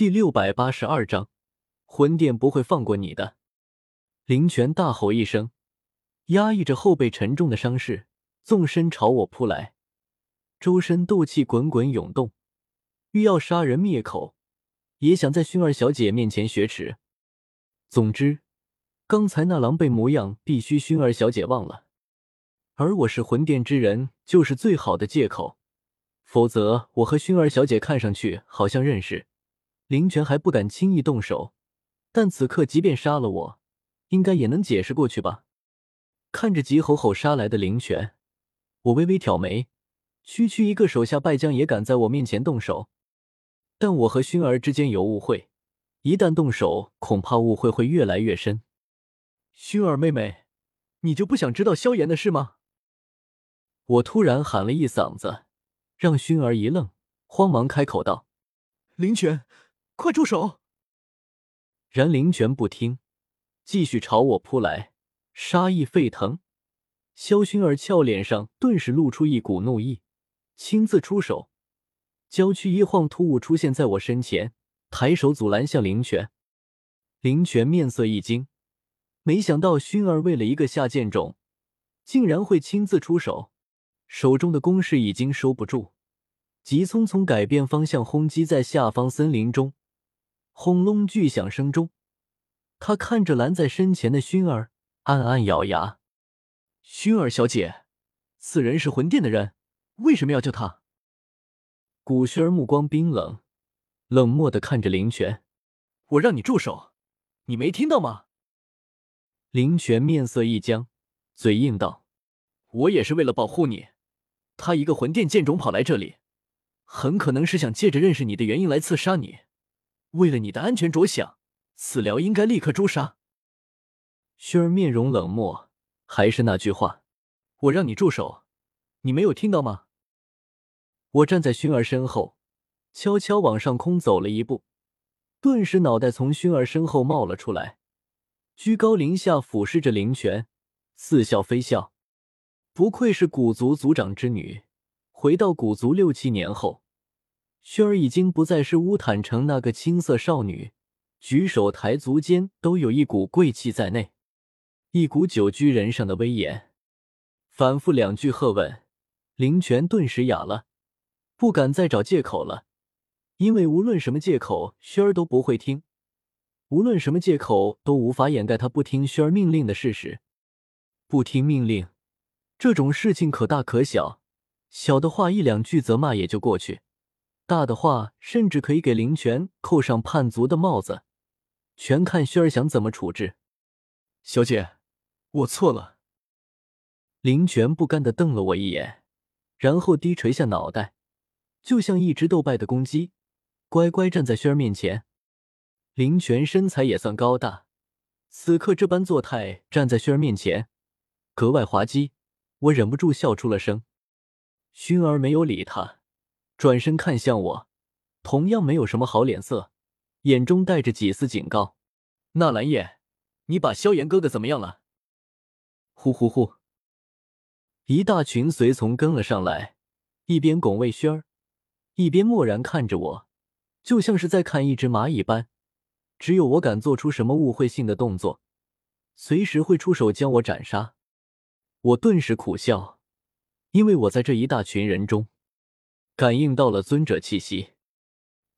第六百八十二章，魂殿不会放过你的。林泉大吼一声，压抑着后背沉重的伤势，纵身朝我扑来，周身斗气滚滚涌动，欲要杀人灭口，也想在薰儿小姐面前雪耻。总之，刚才那狼狈模样必须薰儿小姐忘了，而我是魂殿之人，就是最好的借口。否则，我和薰儿小姐看上去好像认识。林泉还不敢轻易动手，但此刻即便杀了我，应该也能解释过去吧？看着急吼吼杀来的林泉，我微微挑眉，区区一个手下败将也敢在我面前动手？但我和薰儿之间有误会，一旦动手，恐怕误会会越来越深。薰儿妹妹，你就不想知道萧炎的事吗？我突然喊了一嗓子，让薰儿一愣，慌忙开口道：“林泉。”快住手！然灵泉不听，继续朝我扑来，杀意沸腾。萧薰儿俏脸上顿时露出一股怒意，亲自出手，娇躯一晃，突兀出现在我身前，抬手阻拦向灵泉。灵泉面色一惊，没想到薰儿为了一个下贱种，竟然会亲自出手，手中的攻势已经收不住，急匆匆改变方向，轰击在下方森林中。轰隆巨响声中，他看着拦在身前的薰儿，暗暗咬牙：“熏儿小姐，此人是魂殿的人，为什么要救他？”古轩儿目光冰冷，冷漠的看着林泉：“我让你住手，你没听到吗？”林泉面色一僵，嘴硬道：“我也是为了保护你。他一个魂殿剑种跑来这里，很可能是想借着认识你的原因来刺杀你。”为了你的安全着想，此辽应该立刻诛杀。薰儿面容冷漠，还是那句话，我让你住手，你没有听到吗？我站在薰儿身后，悄悄往上空走了一步，顿时脑袋从薰儿身后冒了出来，居高临下俯视着灵泉，似笑非笑。不愧是古族族长之女，回到古族六七年后。薰儿已经不再是乌坦城那个青涩少女，举手抬足间都有一股贵气在内，一股久居人上的威严。反复两句喝问，林泉顿时哑了，不敢再找借口了，因为无论什么借口，薰儿都不会听；无论什么借口，都无法掩盖他不听薰儿命令的事实。不听命令，这种事情可大可小，小的话一两句责骂也就过去。大的话，甚至可以给林泉扣上叛族的帽子，全看薰儿想怎么处置。小姐，我错了。林泉不甘的瞪了我一眼，然后低垂下脑袋，就像一只斗败的公鸡，乖乖站在薰儿面前。林泉身材也算高大，此刻这般作态站在薰儿面前，格外滑稽。我忍不住笑出了声。薰儿没有理他。转身看向我，同样没有什么好脸色，眼中带着几丝警告。纳兰叶，你把萧炎哥哥怎么样了？呼呼呼！一大群随从跟了上来，一边拱卫轩儿，一边默然看着我，就像是在看一只蚂蚁般。只有我敢做出什么误会性的动作，随时会出手将我斩杀。我顿时苦笑，因为我在这一大群人中。感应到了尊者气息，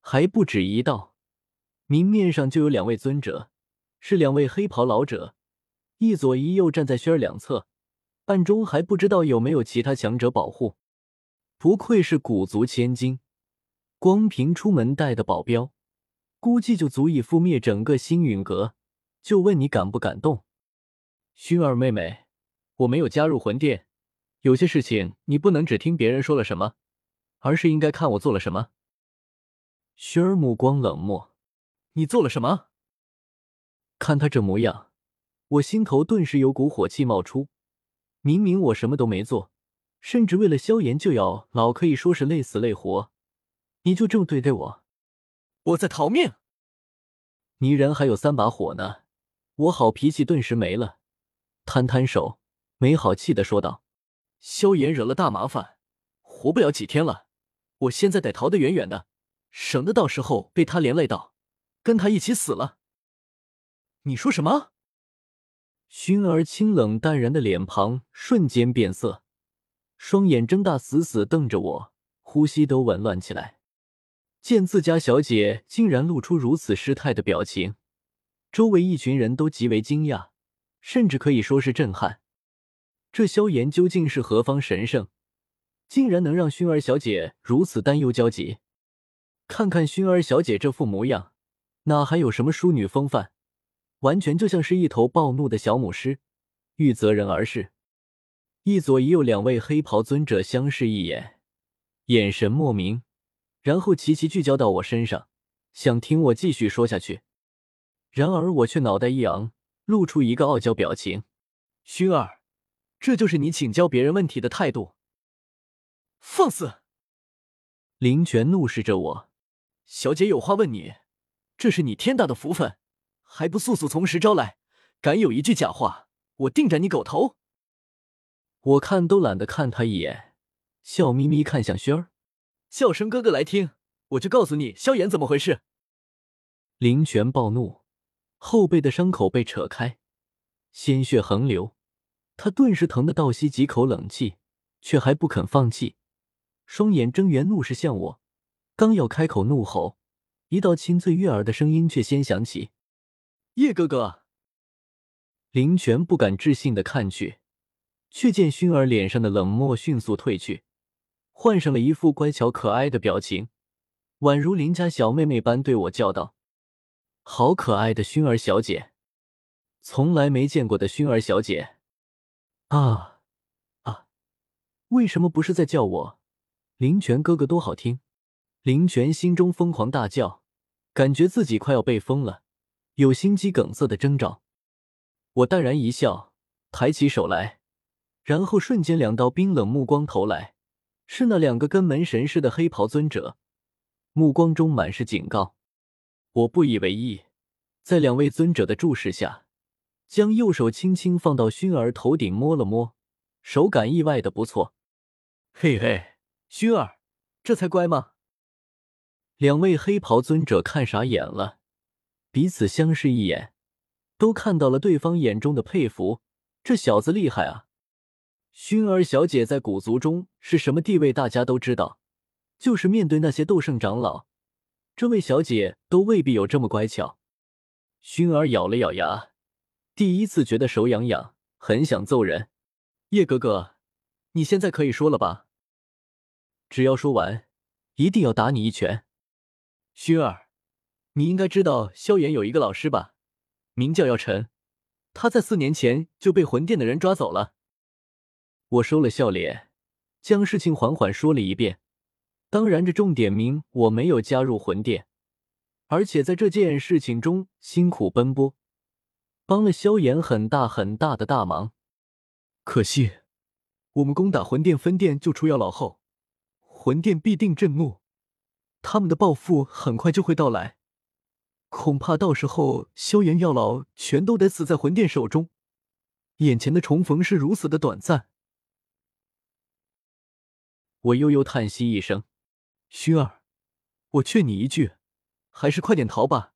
还不止一道，明面上就有两位尊者，是两位黑袍老者，一左一右站在轩儿两侧，暗中还不知道有没有其他强者保护。不愧是古族千金，光凭出门带的保镖，估计就足以覆灭整个星陨阁。就问你敢不敢动？薰儿妹妹，我没有加入魂殿，有些事情你不能只听别人说了什么。而是应该看我做了什么。雪儿目光冷漠，你做了什么？看他这模样，我心头顿时有股火气冒出。明明我什么都没做，甚至为了萧炎就要老可以说是累死累活，你就这么对待我？我在逃命！你人还有三把火呢，我好脾气顿时没了，摊摊手，没好气的说道：“萧炎惹了大麻烦，活不了几天了。”我现在得逃得远远的，省得到时候被他连累到。跟他一起死了。你说什么？薰儿清冷淡然的脸庞瞬间变色，双眼睁大，死死瞪着我，呼吸都紊乱起来。见自家小姐竟然露出如此失态的表情，周围一群人都极为惊讶，甚至可以说是震撼。这萧炎究竟是何方神圣，竟然能让薰儿小姐如此担忧焦急？看看薰儿小姐这副模样，哪还有什么淑女风范？完全就像是一头暴怒的小母狮，欲择人而噬。一左一右两位黑袍尊者相视一眼，眼神莫名。然后齐齐聚焦到我身上，想听我继续说下去。然而我却脑袋一昂，露出一个傲娇表情：“薰儿，这就是你请教别人问题的态度？放肆！”林泉怒视着我：“小姐有话问你，这是你天大的福分，还不速速从实招来？敢有一句假话，我定斩你狗头！”我看都懒得看他一眼，笑眯眯看向轩儿。叫声哥哥来听，我就告诉你萧炎怎么回事。林泉暴怒，后背的伤口被扯开，鲜血横流，他顿时疼得倒吸几口冷气，却还不肯放弃，双眼睁圆，怒视向我。刚要开口怒吼，一道清脆悦耳的声音却先响起：“叶哥哥。”林泉不敢置信的看去，却见薰儿脸上的冷漠迅速褪去。换上了一副乖巧可爱的表情，宛如邻家小妹妹般对我叫道：“好可爱的薰儿小姐，从来没见过的薰儿小姐。”啊啊！为什么不是在叫我林泉哥哥？多好听！林泉心中疯狂大叫，感觉自己快要被封了，有心肌梗塞的征兆。我淡然一笑，抬起手来，然后瞬间两道冰冷目光投来。是那两个跟门神似的黑袍尊者，目光中满是警告。我不以为意，在两位尊者的注视下，将右手轻轻放到薰儿头顶摸了摸，手感意外的不错。嘿嘿，薰儿，这才乖吗？两位黑袍尊者看傻眼了，彼此相视一眼，都看到了对方眼中的佩服。这小子厉害啊！薰儿小姐在古族中是什么地位？大家都知道。就是面对那些斗圣长老，这位小姐都未必有这么乖巧。薰儿咬了咬牙，第一次觉得手痒痒，很想揍人。叶哥哥，你现在可以说了吧？只要说完，一定要打你一拳。薰儿，你应该知道萧炎有一个老师吧？名叫药尘，他在四年前就被魂殿的人抓走了。我收了笑脸，将事情缓缓说了一遍。当然，这重点名我没有加入魂殿，而且在这件事情中辛苦奔波，帮了萧炎很大很大的大忙。可惜，我们攻打魂殿分殿救出药老后，魂殿必定震怒，他们的报复很快就会到来。恐怕到时候萧炎药老全都得死在魂殿手中。眼前的重逢是如此的短暂。我悠悠叹息一声：“薰儿，我劝你一句，还是快点逃吧，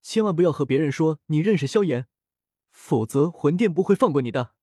千万不要和别人说你认识萧炎，否则魂殿不会放过你的。”